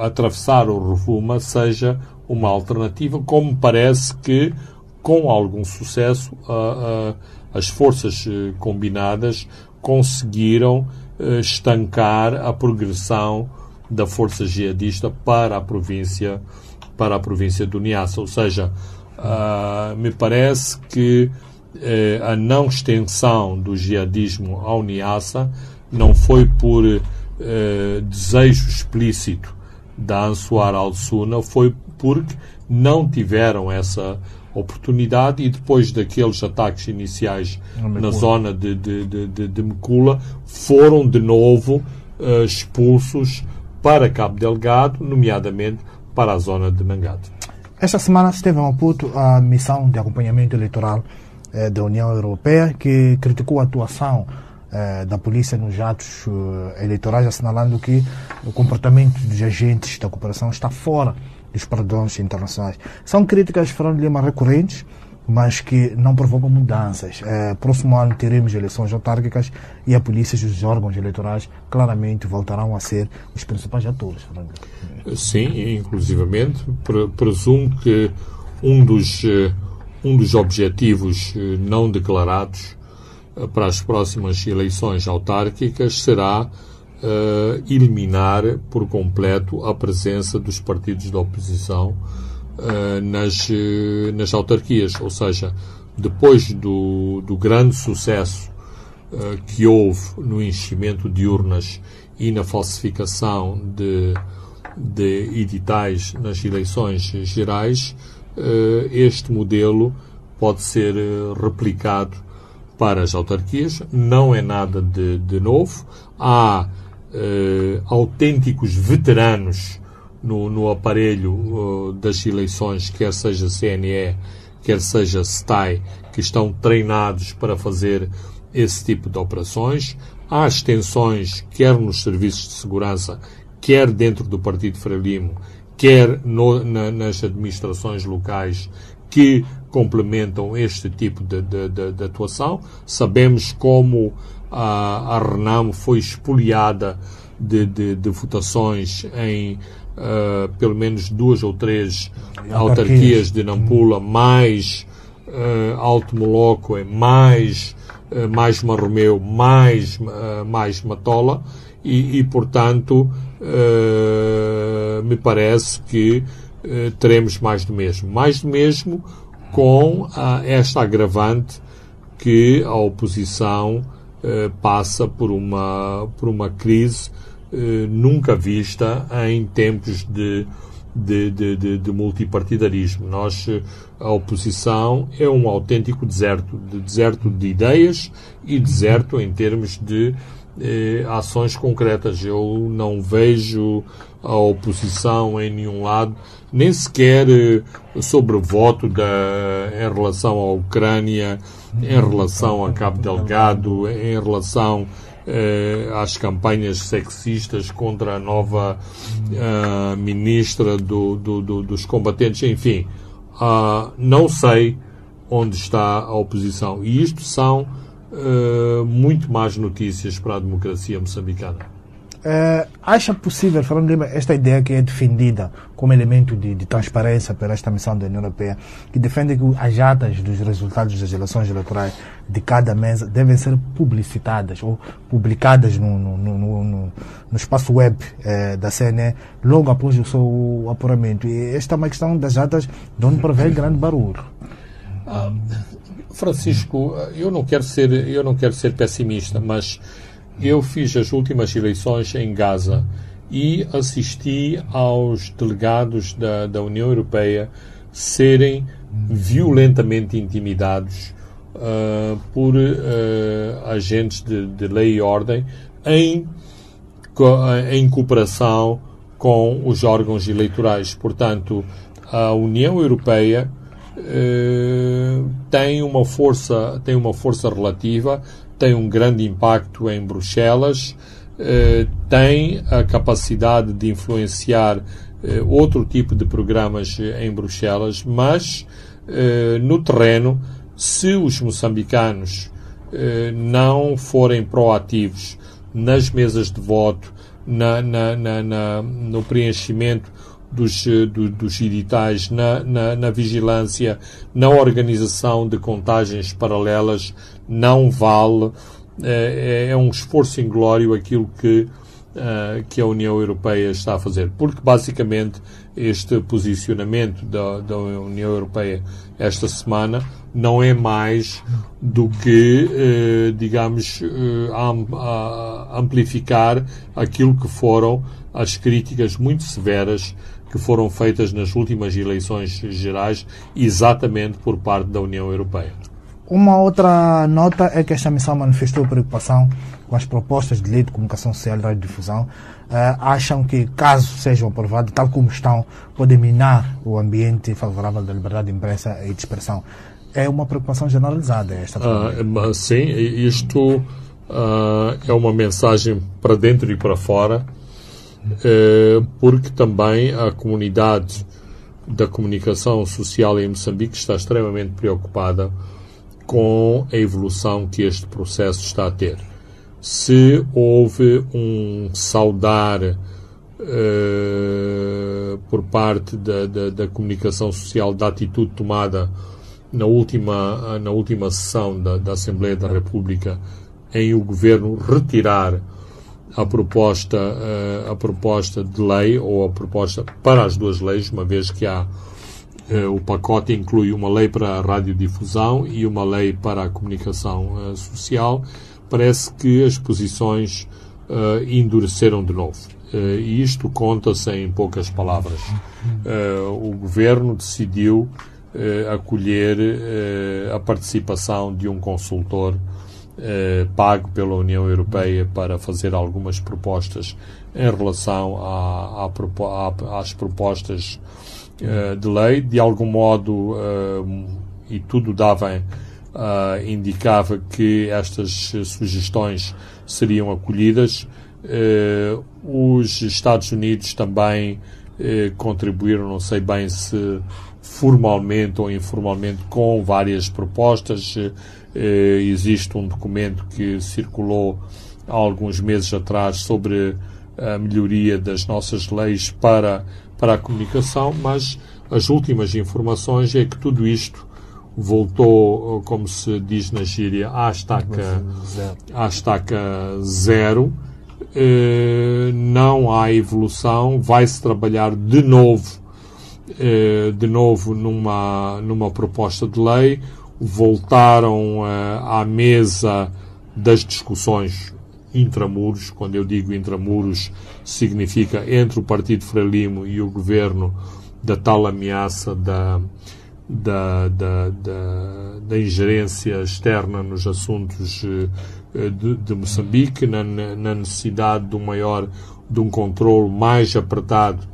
atravessar o Rovuma seja uma alternativa, como parece que, com algum sucesso, as forças eh, combinadas conseguiram eh, estancar a progressão da força jihadista para a província para a província do Niassa, ou seja, uh, me parece que uh, a não extensão do jihadismo ao Niassa não foi por uh, desejo explícito da Ansuar al-Sunna, foi porque não tiveram essa oportunidade e depois daqueles ataques iniciais na zona de, de, de, de, Mekula, foram de novo uh, expulsos para Cabo Delgado, nomeadamente para a zona de Mangate. Esta semana esteve em Maputo a missão de acompanhamento eleitoral eh, da União Europeia, que criticou a atuação eh, da polícia nos atos eh, eleitorais, assinalando que o comportamento dos agentes da cooperação está fora dos padrões internacionais. São críticas, Fernando Lima, recorrentes, mas que não provocam mudanças. É, próximo ano teremos eleições autárquicas e a polícia e os órgãos eleitorais claramente voltarão a ser os principais atores. Sim, inclusivamente, presumo que um dos, eh, um dos objetivos eh, não declarados eh, para as próximas eleições autárquicas será uh, eliminar por completo a presença dos partidos da oposição uh, nas, uh, nas autarquias. Ou seja, depois do, do grande sucesso que houve no enchimento de urnas e na falsificação de, de editais nas eleições gerais, este modelo pode ser replicado para as autarquias. Não é nada de, de novo. Há uh, autênticos veteranos no, no aparelho uh, das eleições, quer seja CNE, quer seja STAI, que estão treinados para fazer esse tipo de operações. Há extensões, quer nos serviços de segurança, quer dentro do Partido Frelimo, quer no, na, nas administrações locais, que complementam este tipo de, de, de, de atuação. Sabemos como a, a Renamo foi expoliada de, de, de votações em uh, pelo menos duas ou três autarquias de Nampula, mais uh, Alto Moloco, mais, uh, mais Marromeu, mais, uh, mais Matola, e, e portanto, me parece que teremos mais do mesmo. Mais do mesmo com esta agravante que a oposição passa por uma, por uma crise eh, nunca vista em tempos de, de, de, de, multipartidarismo. Nós, eh, a oposição é um autêntico deserto, de deserto de ideias e deserto em termos de eh, ações concretas. Eu não vejo a oposição em nenhum lado, nem sequer eh, sobre o voto da, em relação à Ucrânia, em relação a Cabo Delgado, em relação eh, às campanhas sexistas contra a nova uh, ministra do, do, do, dos combatentes, enfim, uh, não sei onde está a oposição. E isto são uh, muito más notícias para a democracia moçambicana. Uh, acha possível, falando esta ideia que é defendida como elemento de, de, transparência para esta missão da União Europeia, que defende que as atas dos resultados das eleições eleitorais de cada mesa devem ser publicitadas ou publicadas no, no, no, no espaço web uh, da CNE logo após o seu apuramento? E esta é uma questão das atas de onde provém grande barulho. Ah, Francisco, eu não quero ser, eu não quero ser pessimista, mas eu fiz as últimas eleições em Gaza e assisti aos delegados da, da União Europeia serem violentamente intimidados uh, por uh, agentes de, de, lei e ordem em, em cooperação com os órgãos eleitorais. Portanto, a União Europeia uh, tem uma força tem uma força relativa tem um grande impacto em Bruxelas, eh, tem a capacidade de influenciar eh, outro tipo de programas eh, em Bruxelas, mas no terreno, se os moçambicanos não forem proativos nas mesas de voto, na, na, na, no preenchimento dos, do, dos editais, na, na, na, vigilância, na organização de contagens paralelas, não vale. É, é um esforço inglório aquilo que, uh, que a União Europeia está a fazer. Porque, basicamente, este posicionamento da, da União Europeia esta semana não é mais do que, eh, digamos, eh, amplificar aquilo que foram as críticas muito severas que foram feitas nas últimas eleições gerais, exatamente por parte da União Europeia. Uma outra nota é que esta missão manifestou preocupação com as propostas de lei de comunicação social e radiodifusão. Uh, acham que, caso sejam aprovadas, tal como estão, podem minar o ambiente favorável da liberdade de imprensa e de expressão. É uma preocupação generalizada esta. Uh, sim, isto uh, é uma mensagem para dentro e para fora eh, porque também a comunidade da comunicação social em Moçambique está extremamente preocupada com a evolução que este processo está a ter. Se houve um saudar uh, por parte da, da, da, comunicação social da atitude tomada na última, na última sessão da, da Assembleia da República em o governo retirar a proposta, eh, a proposta de lei ou a proposta para as duas leis, uma vez que há o pacote inclui uma lei para a radiodifusão e uma lei para a comunicação eh, social, parece que as posições endureceram de novo. E isto conta-se em poucas palavras. O governo decidiu acolher a participação de um consultor eh, pago pela União Europeia para fazer algumas propostas em relação às propostas eh, de lei. De algum modo, eh, e tudo dava, indicava que estas sugestões seriam acolhidas. os Estados Unidos também contribuíram, não sei bem se formalmente ou informalmente, com várias propostas. Eh, existe um documento que circulou há alguns meses atrás sobre a melhoria das nossas leis para, para a comunicação, mas as últimas informações é que tudo isto voltou, como se diz na gíria, à estaca, à estaca zero. Eh, não há evolução, vai-se trabalhar de novo, eh, de novo numa, numa proposta de lei voltaram à mesa das discussões intramuros. Quando eu digo intramuros, significa entre o Partido Frelimo e o governo da tal ameaça da, da, da, da, da ingerência externa nos assuntos uh, de, de, Moçambique, na, na necessidade de um maior, de um controle mais apertado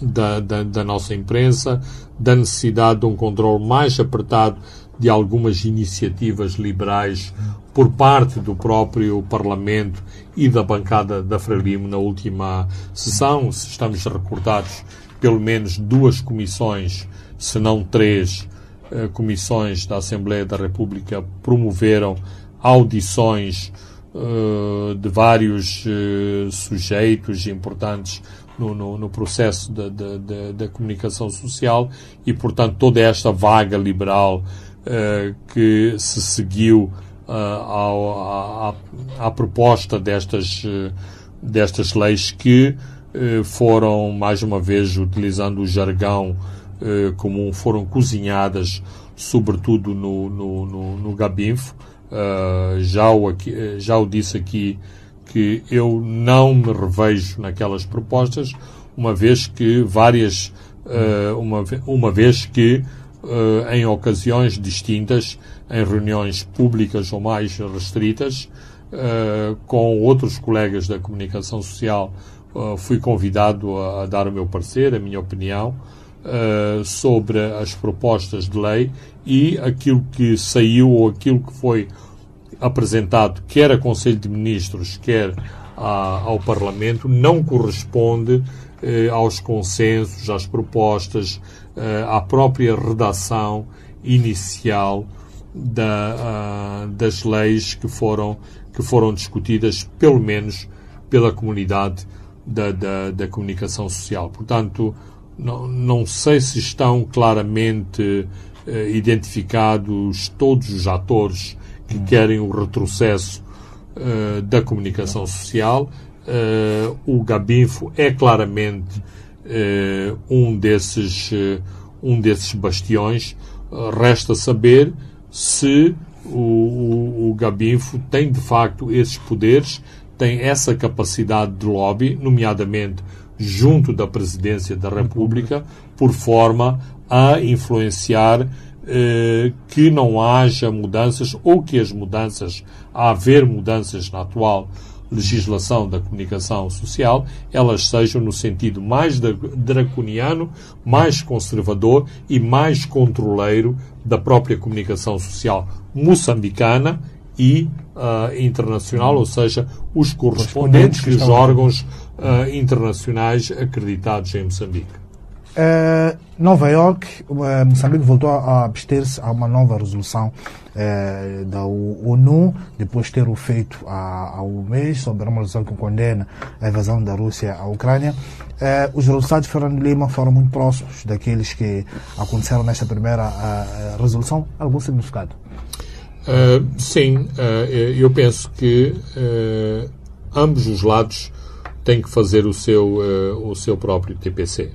da, da, da, nossa imprensa, da necessidade de um controle mais apertado de algumas iniciativas liberais por parte do próprio Parlamento e da bancada da Frelimo na última sessão. Se estamos recordados, pelo menos duas comissões, se não três, eh, comissões da Assembleia da República promoveram audições uh, de vários uh, sujeitos importantes no, no, no processo da, da, da, comunicação social e, portanto, toda esta vaga liberal que se seguiu uh, ao, à, à, proposta destas, uh, destas leis que foram, mais uma vez, utilizando o jargão comum, foram cozinhadas, sobretudo no, no, no, no Gabinfo. já, o aqui, já o disse aqui que eu não me revejo naquelas propostas, uma vez que várias, uma, uma vez que uh, em ocasiões distintas, em reuniões públicas ou mais restritas, uh, com outros colegas da comunicação social, fui convidado a, a, dar o meu parecer, a minha opinião, sobre as propostas de lei e aquilo que saiu ou aquilo que foi apresentado quer a Conselho de Ministros, quer a, ao Parlamento, não corresponde aos consensos, às propostas, eh, à própria redação inicial da, uh, das leis que foram, que foram discutidas, pelo menos pela comunidade da, da, da comunicação social. Portanto, não, não sei se estão claramente eh, identificados todos os atores que hum. querem o retrocesso eh, da comunicação social. Eh, o Gabinfo é claramente eh, um desses eh, um desses bastiões. resta saber se o, o, o Gabinfo tem de facto esses poderes, tem essa capacidade de lobby, nomeadamente junto da Presidência da República, por forma a influenciar que não haja mudanças ou que as mudanças, a haver mudanças na atual legislação da comunicação social, elas sejam no sentido mais draconiano, mais conservador e mais controleiro da própria comunicação social moçambicana e uh, internacional, ou seja, os correspondentes dos órgãos uh, internacionais acreditados em Moçambique. Uh, Nova York, uh, Moçambique voltou a abster-se a uma nova resolução uh, da ONU, depois de ter o feito há, há um mês, sobre uma resolução que condena a invasão da Rússia à Ucrânia. os resultados de Fernando Lima foram muito próximos daqueles que aconteceram nesta primeira resolução. Algum significado? sim, eu penso que ambos os lados têm que fazer o seu, o seu próprio TPC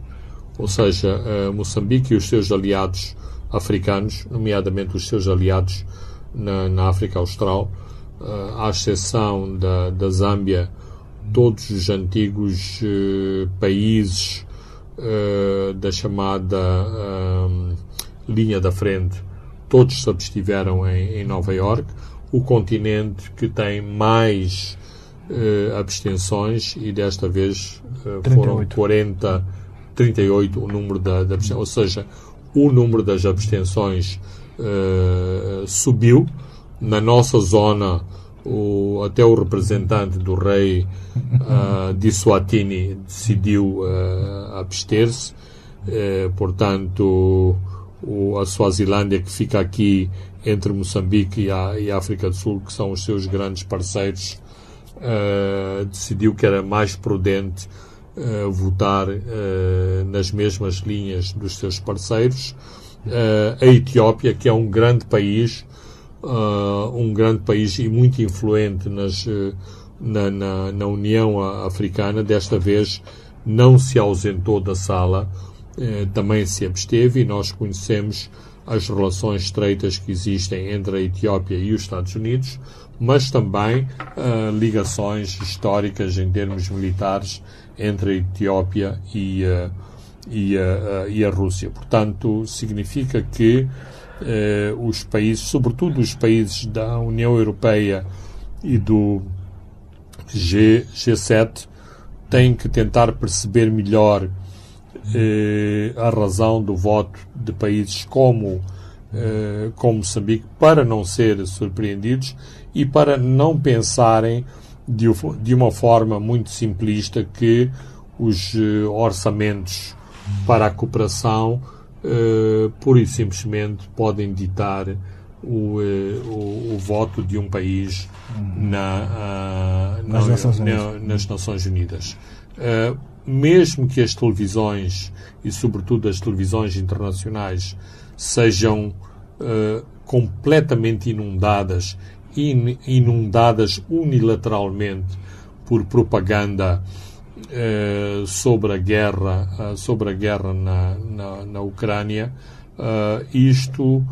ou seja, Moçambique e os seus aliados africanos, nomeadamente os seus aliados na, na África Austral, uh, à exceção da, da Zâmbia, todos os antigos uh, países da chamada linha da frente, todos se abstiveram em, em Nova York. O continente que tem mais abstenções, e desta vez foram 40 38 o número da, da ou seja, o número das abstenções uh, subiu. Na nossa zona, o, até o representante do rei uh, de Swatini decidiu uh, abster-se. portanto, o, a Suazilândia, que fica aqui entre Moçambique e a, e a, África do Sul, que são os seus grandes parceiros, decidiu que era mais prudente uh, votar uh, nas mesmas linhas dos seus parceiros. Uh, a Etiópia, que é um grande país, um grande país e muito influente nas, na, na, na, União Africana, desta vez não se ausentou da sala, também se absteve e nós conhecemos as relações estreitas que existem entre a Etiópia e os Estados Unidos, mas também uh, ligações históricas em termos militares entre a Etiópia e, uh, e, uh, e, a Rússia. Portanto, significa que os países, sobretudo os países da União Europeia e do G, G7, têm que tentar perceber melhor a razão do voto de países como, como Moçambique para não ser surpreendidos e para não pensarem de, uma forma muito simplista que os uh, orçamentos para a cooperação uh, pura e simplesmente podem ditar o, uh, o, o, voto de um país na, uh, nas, Nações na, nas, Nações Unidas. mesmo que as televisões, e sobretudo as televisões internacionais, sejam completamente inundadas inundadas unilateralmente por propaganda eh, sobre a guerra, eh, sobre a guerra na, na, na Ucrânia, eh, isto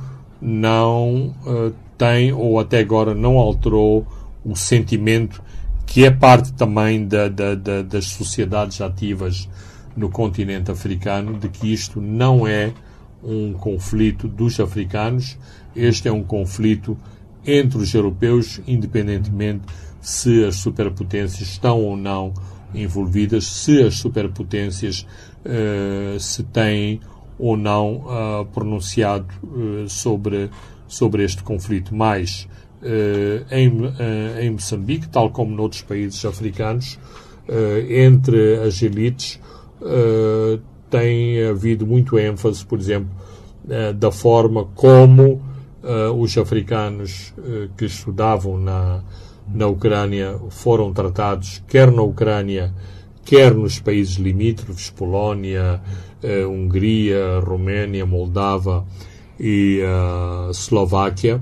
não eh, tem ou até agora não alterou o sentimento que é parte também da, da, da, das sociedades ativas no continente africano de que isto não é um conflito dos africanos, este é um conflito entre os europeus, independentemente se as superpotências estão ou não envolvidas, se as superpotências uh, se têm ou não uh, pronunciado uh, sobre, sobre este conflito. Mas em, em Moçambique, tal como noutros países africanos, entre as elites tem havido muito ênfase, por exemplo, da forma como uh, os africanos uh, que estudavam na, na Ucrânia foram tratados, quer na Ucrânia, quer nos países limítrofes, Polónia, uh, Hungria, Roménia, Moldava e Eslováquia,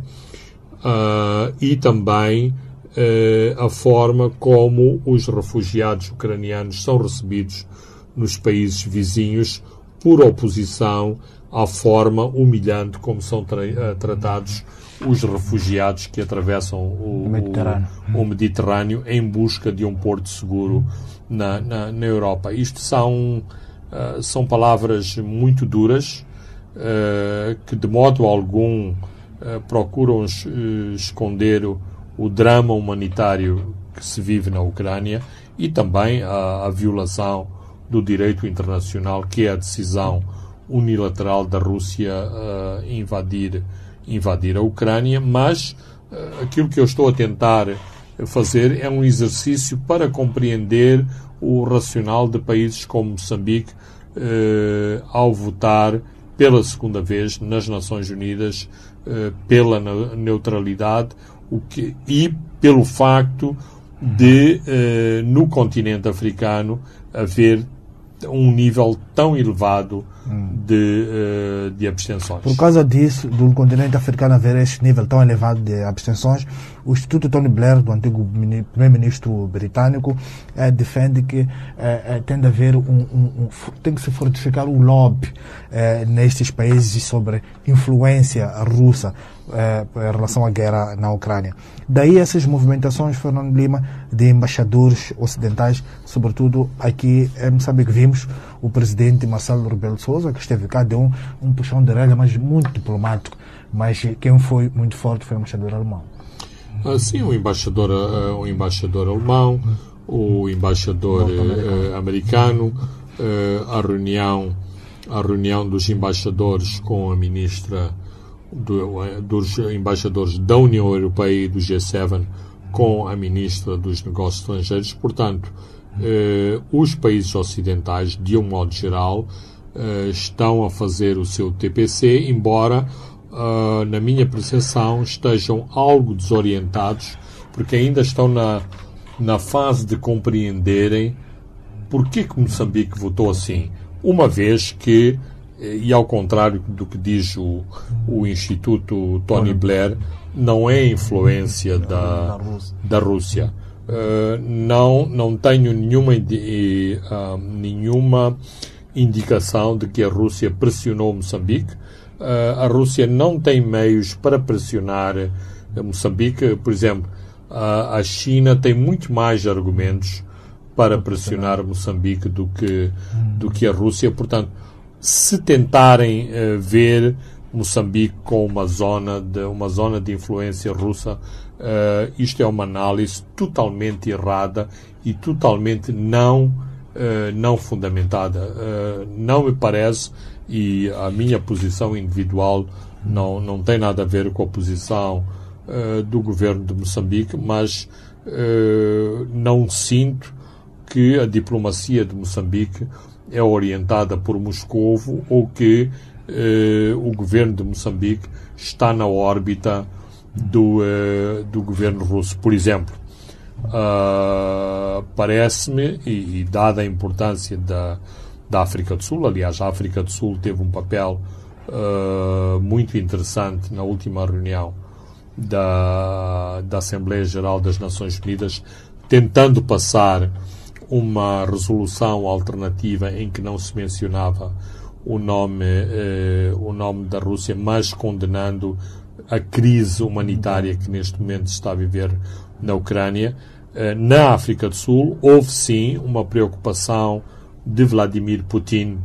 e também a forma como os refugiados ucranianos são recebidos nos países vizinhos por oposição à forma humilhante como são tra tratados os refugiados que atravessam o, Mediterrâneo. O, o, Mediterrâneo em busca de um porto seguro na, na, na Europa. Isto são, uh, são palavras muito duras uh, que, de modo algum, uh, procuram esconder o, o, drama humanitário que se vive na Ucrânia e também a, a violação do direito internacional, que é a decisão unilateral da Rússia invadir invadir a Ucrânia, mas uh, aquilo que eu estou a tentar fazer é um exercício para compreender o racional de países como Moçambique uh, ao votar pela segunda vez nas Nações Unidas uh, pela neutralidade o que, e pelo facto de, no continente africano, haver um nível tão elevado de, uh, de abstenções. Por causa disso, do continente africano haver este nível tão elevado de abstenções, o Instituto Tony Blair, do antigo primeiro-ministro britânico, eh, defende que eh, tem de haver um, um, um, tem que se fortificar o lobby nestes países sobre influência russa em relação à guerra na Ucrânia. Daí essas movimentações, Fernando Lima, de embaixadores ocidentais, sobretudo aqui em Moçambique. Vimos o presidente Marcelo Rebelo Souza, que esteve cá, deu um, um puxão de orelha, mas muito diplomático. Mas quem foi muito forte foi o embaixador alemão. Ah, sim, o embaixador, uh, o embaixador alemão, o embaixador uh, americano, uh, a reunião a reunião dos embaixadores com a ministra do, dos embaixadores da União Europeia e do G7 com a ministra dos Negócios Estrangeiros. Portanto, eh, os países ocidentais, de um modo geral, eh, estão a fazer o seu TPC, embora, eh, na minha percepção, estejam algo desorientados, porque ainda estão na, na fase de compreenderem por que, que Moçambique votou assim. Uma vez que e ao contrário do que diz o, o Instituto Tony Blair, não é influência da, da Rússia. Uh, não, não tenho nenhuma, uh, nenhuma indicação de que a Rússia pressionou Moçambique. Uh, a Rússia não tem meios para pressionar Moçambique. Por exemplo, a China tem muito mais argumentos para pressionar Moçambique do que, do que a Rússia. Portanto, se tentarem uh, ver Moçambique como uma zona de uma zona de influência russa, uh, isto é uma análise totalmente errada e totalmente não uh, não fundamentada. não me parece e a minha posição individual não não tem nada a ver com a posição do governo de Moçambique, mas não sinto que a diplomacia de Moçambique é orientada por Moscovo ou que eh, o governo de Moçambique está na órbita do, eh, do governo russo. Por exemplo, uh, parece-me, e, e, dada a importância da, da África do Sul, aliás, a África do Sul teve um papel uh, muito interessante na última reunião da, da Assembleia Geral das Nações Unidas, tentando passar uma resolução alternativa em que não se mencionava o nome, eh, o nome da Rússia, mas condenando a crise humanitária que neste momento se está a viver na Ucrânia. Eh, na África do Sul, houve sim uma preocupação de Vladimir Putin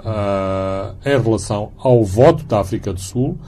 uh, em relação ao voto da África do Sul,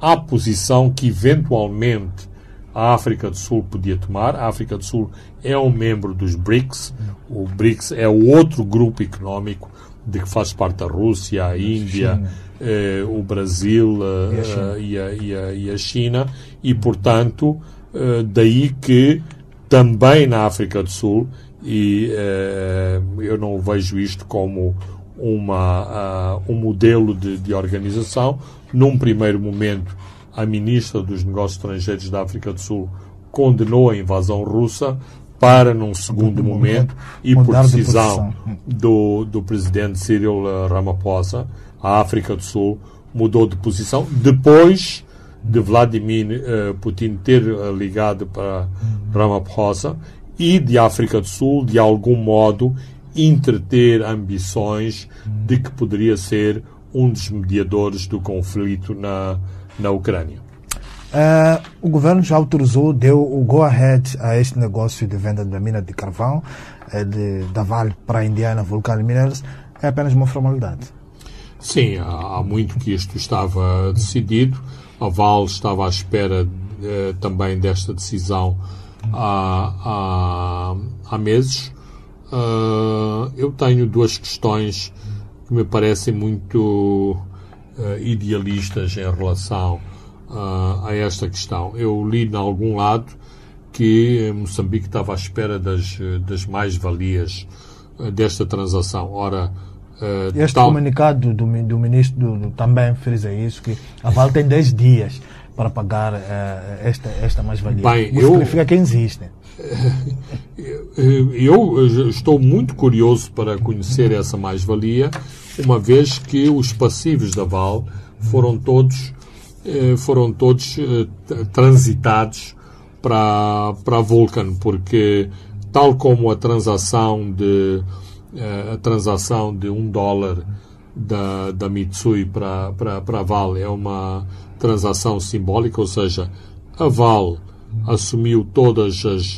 à posição que eventualmente a África do Sul podia tomar. A África do Sul é um membro dos BRICS. O BRICS é o outro grupo económico de que faz parte a Rússia, a Índia, eh, o Brasil eh, e, a e, a, e, a, China. E, portanto, eh, daí que também na África do Sul, e eh, eu não vejo isto como uma, uh, um modelo de, de organização, num primeiro momento a ministra dos Negócios Estrangeiros da África do Sul condenou a invasão russa, para, num segundo momento, e por decisão do, do presidente Cyril Ramaphosa, a África do Sul mudou de posição depois de Vladimir eh, Putin ter eh, ligado para Ramaphosa e de África do Sul, de algum modo, entreter ambições de que poderia ser um dos mediadores do conflito na, na Ucrânia. Eh, o governo já autorizou, deu o go-ahead a este negócio de venda da mina de carvão eh, de, da Vale para a Indiana Vulcan Minerals. É apenas uma formalidade. Sim, há, há muito que isto estava decidido. A Vale estava à espera eh, também desta decisão há, há, há meses. Ah, eu tenho duas questões que me parecem muito idealistas em relação ah, a esta questão. Eu li em algum lado que Moçambique estava à espera das, eh, das mais-valias eh, desta transação. Ora, eh, Este tal- comunicado do, do ministro do, também frisa isso, que a Vale tem 10 dias para pagar eh, esta, esta mais-valia. Bem, Isso eu- significa que existe. Eu eh, estou muito curioso para conhecer essa mais-valia, uma vez que os passivos da Val foram todos, eh, foram todos eh, transitados para, para a Vulcan, porque tal como a transação de eh, a transação de um dólar da, da Mitsui para, para, para a Vale é uma transação simbólica, ou seja, a Vale assumiu todas as,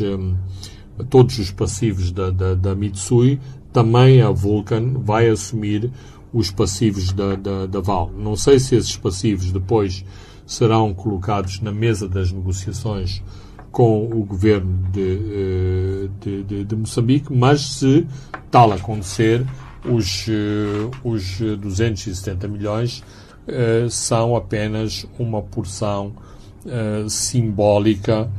todos os passivos da, da, da Mitsui, também a Vulcan vai assumir os passivos da, da, da Val. Não sei se esses passivos depois serão colocados na mesa das negociações com o governo de, eh, de, de, de Moçambique, mas se tal acontecer, os, eh, os 270 milhões eh, são apenas uma porção simbólica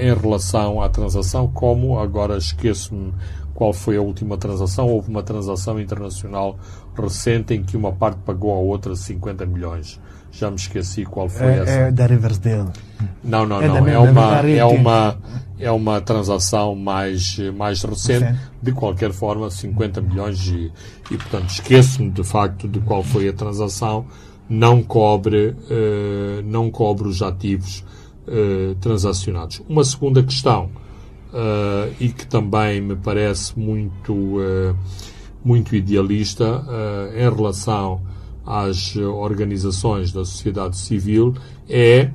em relação à transação, como agora esqueço-me qual foi a última transação. Houve uma transação internacional recente em que uma parte pagou à outra 50 milhões. Já me esqueci qual foi essa. É, é da Riverdale. Não, não, É não. É mesma- uma, é uma, é uma transação mais, mais recente. De qualquer forma, 50 milhões e, e portanto, esqueço-me de facto de qual foi a transação. Não cobre, eh, não cobre os ativos eh, transacionados. Uma segunda questão, eh, e que também me parece muito, eh, muito idealista eh, em relação às organizações da sociedade civil, é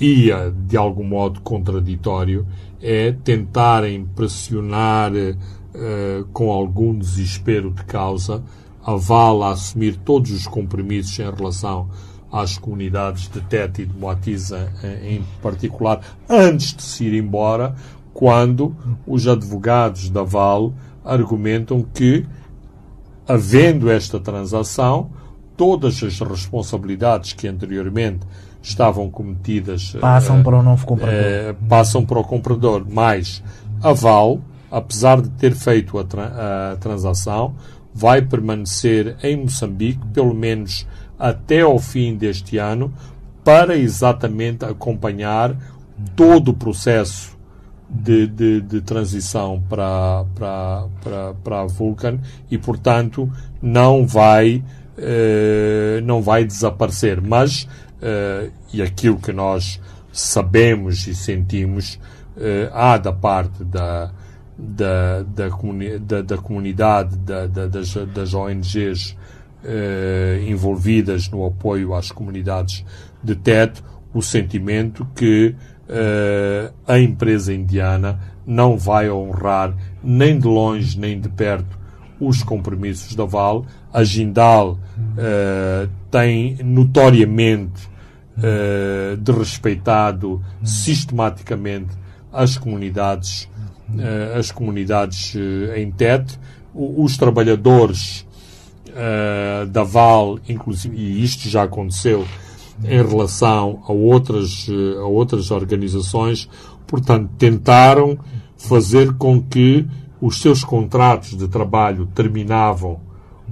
e de algum modo contraditório é tentarem pressionar com algum desespero de causa a Vala a assumir todos os compromissos em relação às comunidades de Tete e de Moatiza em particular, antes de se ir embora, quando os advogados da Val argumentam que, havendo esta transação, todas as responsabilidades que anteriormente estavam cometidas Passam eh, para o novo comprador. eh, passam para o comprador. Mas a Val, apesar de ter feito a, tra- a transação, vai permanecer em Moçambique, pelo menos até ao fim deste ano, para exatamente acompanhar todo o processo de, de, de transição para, para, para, para a Vulcan e, portanto, não vai, eh, não vai desaparecer. Mas, eh, e aquilo que nós sabemos e sentimos, eh, há da parte da, da, da, comuni da, da comunidade, da, da, das, das ONGs eh, envolvidas no apoio às comunidades de teto, o sentimento que a empresa indiana não vai honrar nem de longe nem de perto os compromissos da Val. A Jindal eh, tem notoriamente eh, desrespeitado sistematicamente as comunidades, eh, as comunidades eh, em Tete. O- os trabalhadores eh, da Val, inclusive, e isto já aconteceu em relação a outras, eh, a outras organizações, portanto, tentaram fazer com que os seus contratos de trabalho terminavam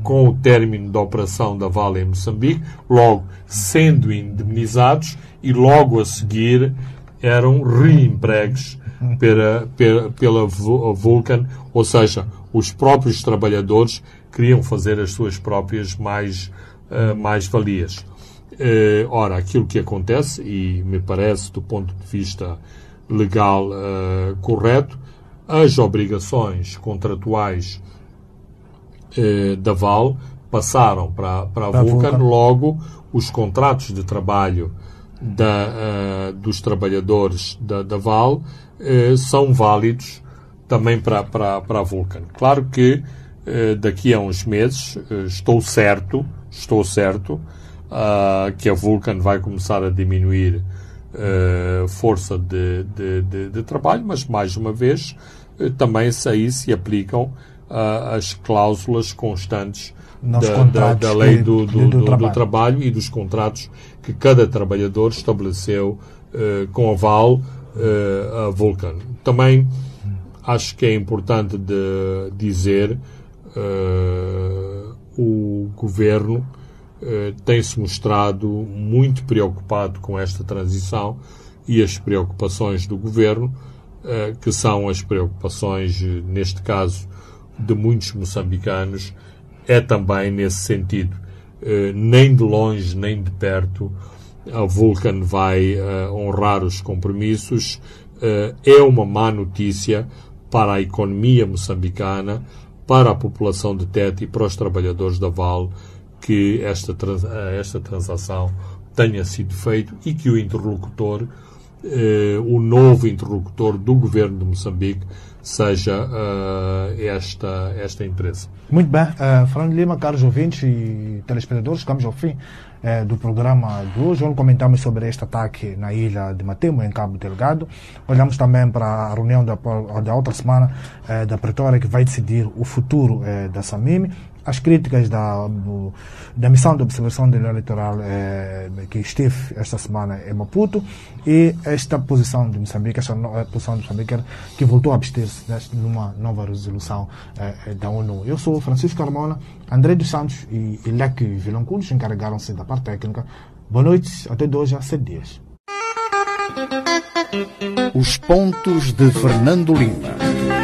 com o término da operação da Vale em Moçambique, logo sendo indemnizados e logo a seguir eram reempregos pela, pela, pela Vulcan, ou seja, os próprios trabalhadores queriam fazer as suas próprias mais, uh, mais valias. Uh, ora, aquilo que acontece, e me parece do ponto de vista legal uh, correto, as obrigações contratuais da VAL passaram para, para a Vulcan, Vulcan, logo os contratos de trabalho da, dos trabalhadores da, da VAL são válidos também para, para, para a Vulcan. Claro que daqui a uns meses, estou certo, estou certo, uh, que a Vulcan vai começar a diminuir uh, força de, de, de, de, trabalho, mas mais uma vez uh, também aí se aplicam as cláusulas constantes da, da, da, lei do, do, do, trabalho. do, trabalho. e dos contratos que cada trabalhador estabeleceu com a VAL, a Vulcan. Também acho que é importante de dizer uh, o governo uh, tem-se mostrado muito preocupado com esta transição e as preocupações do governo, uh, que são as preocupações, neste caso, de muitos moçambicanos, é também nesse sentido. nem de longe, nem de perto, a Vulcan vai honrar os compromissos. é uma má notícia para a economia moçambicana, para a população de Tete e para os trabalhadores da Vale que esta, trans, esta transação tenha sido feita e que o interlocutor, eh, o novo interlocutor do governo de Moçambique, seja uh, esta, esta empresa. Muito bem. Uh, Fernando Lima, caros ouvintes e telespectadores, chegamos ao fim uh, do programa de hoje, onde comentamos sobre este ataque na ilha de Matemo, em Cabo Delgado. Olhamos também para a reunião da, da outra semana uh, da Pretória, que vai decidir o futuro da Samime as críticas da, da missão de observação do eleitoral eh, que esteve esta semana em Maputo e esta posição de Moçambique, esta no, posição de Moçambique que voltou a abster-se numa nova resolução eh, da ONU. Eu sou Francisco Carmona, André dos Santos e, e Leque Vilanculos encarregaram-se da parte técnica. Boa noite, até dois a sete dias. Os pontos de Fernando Lima.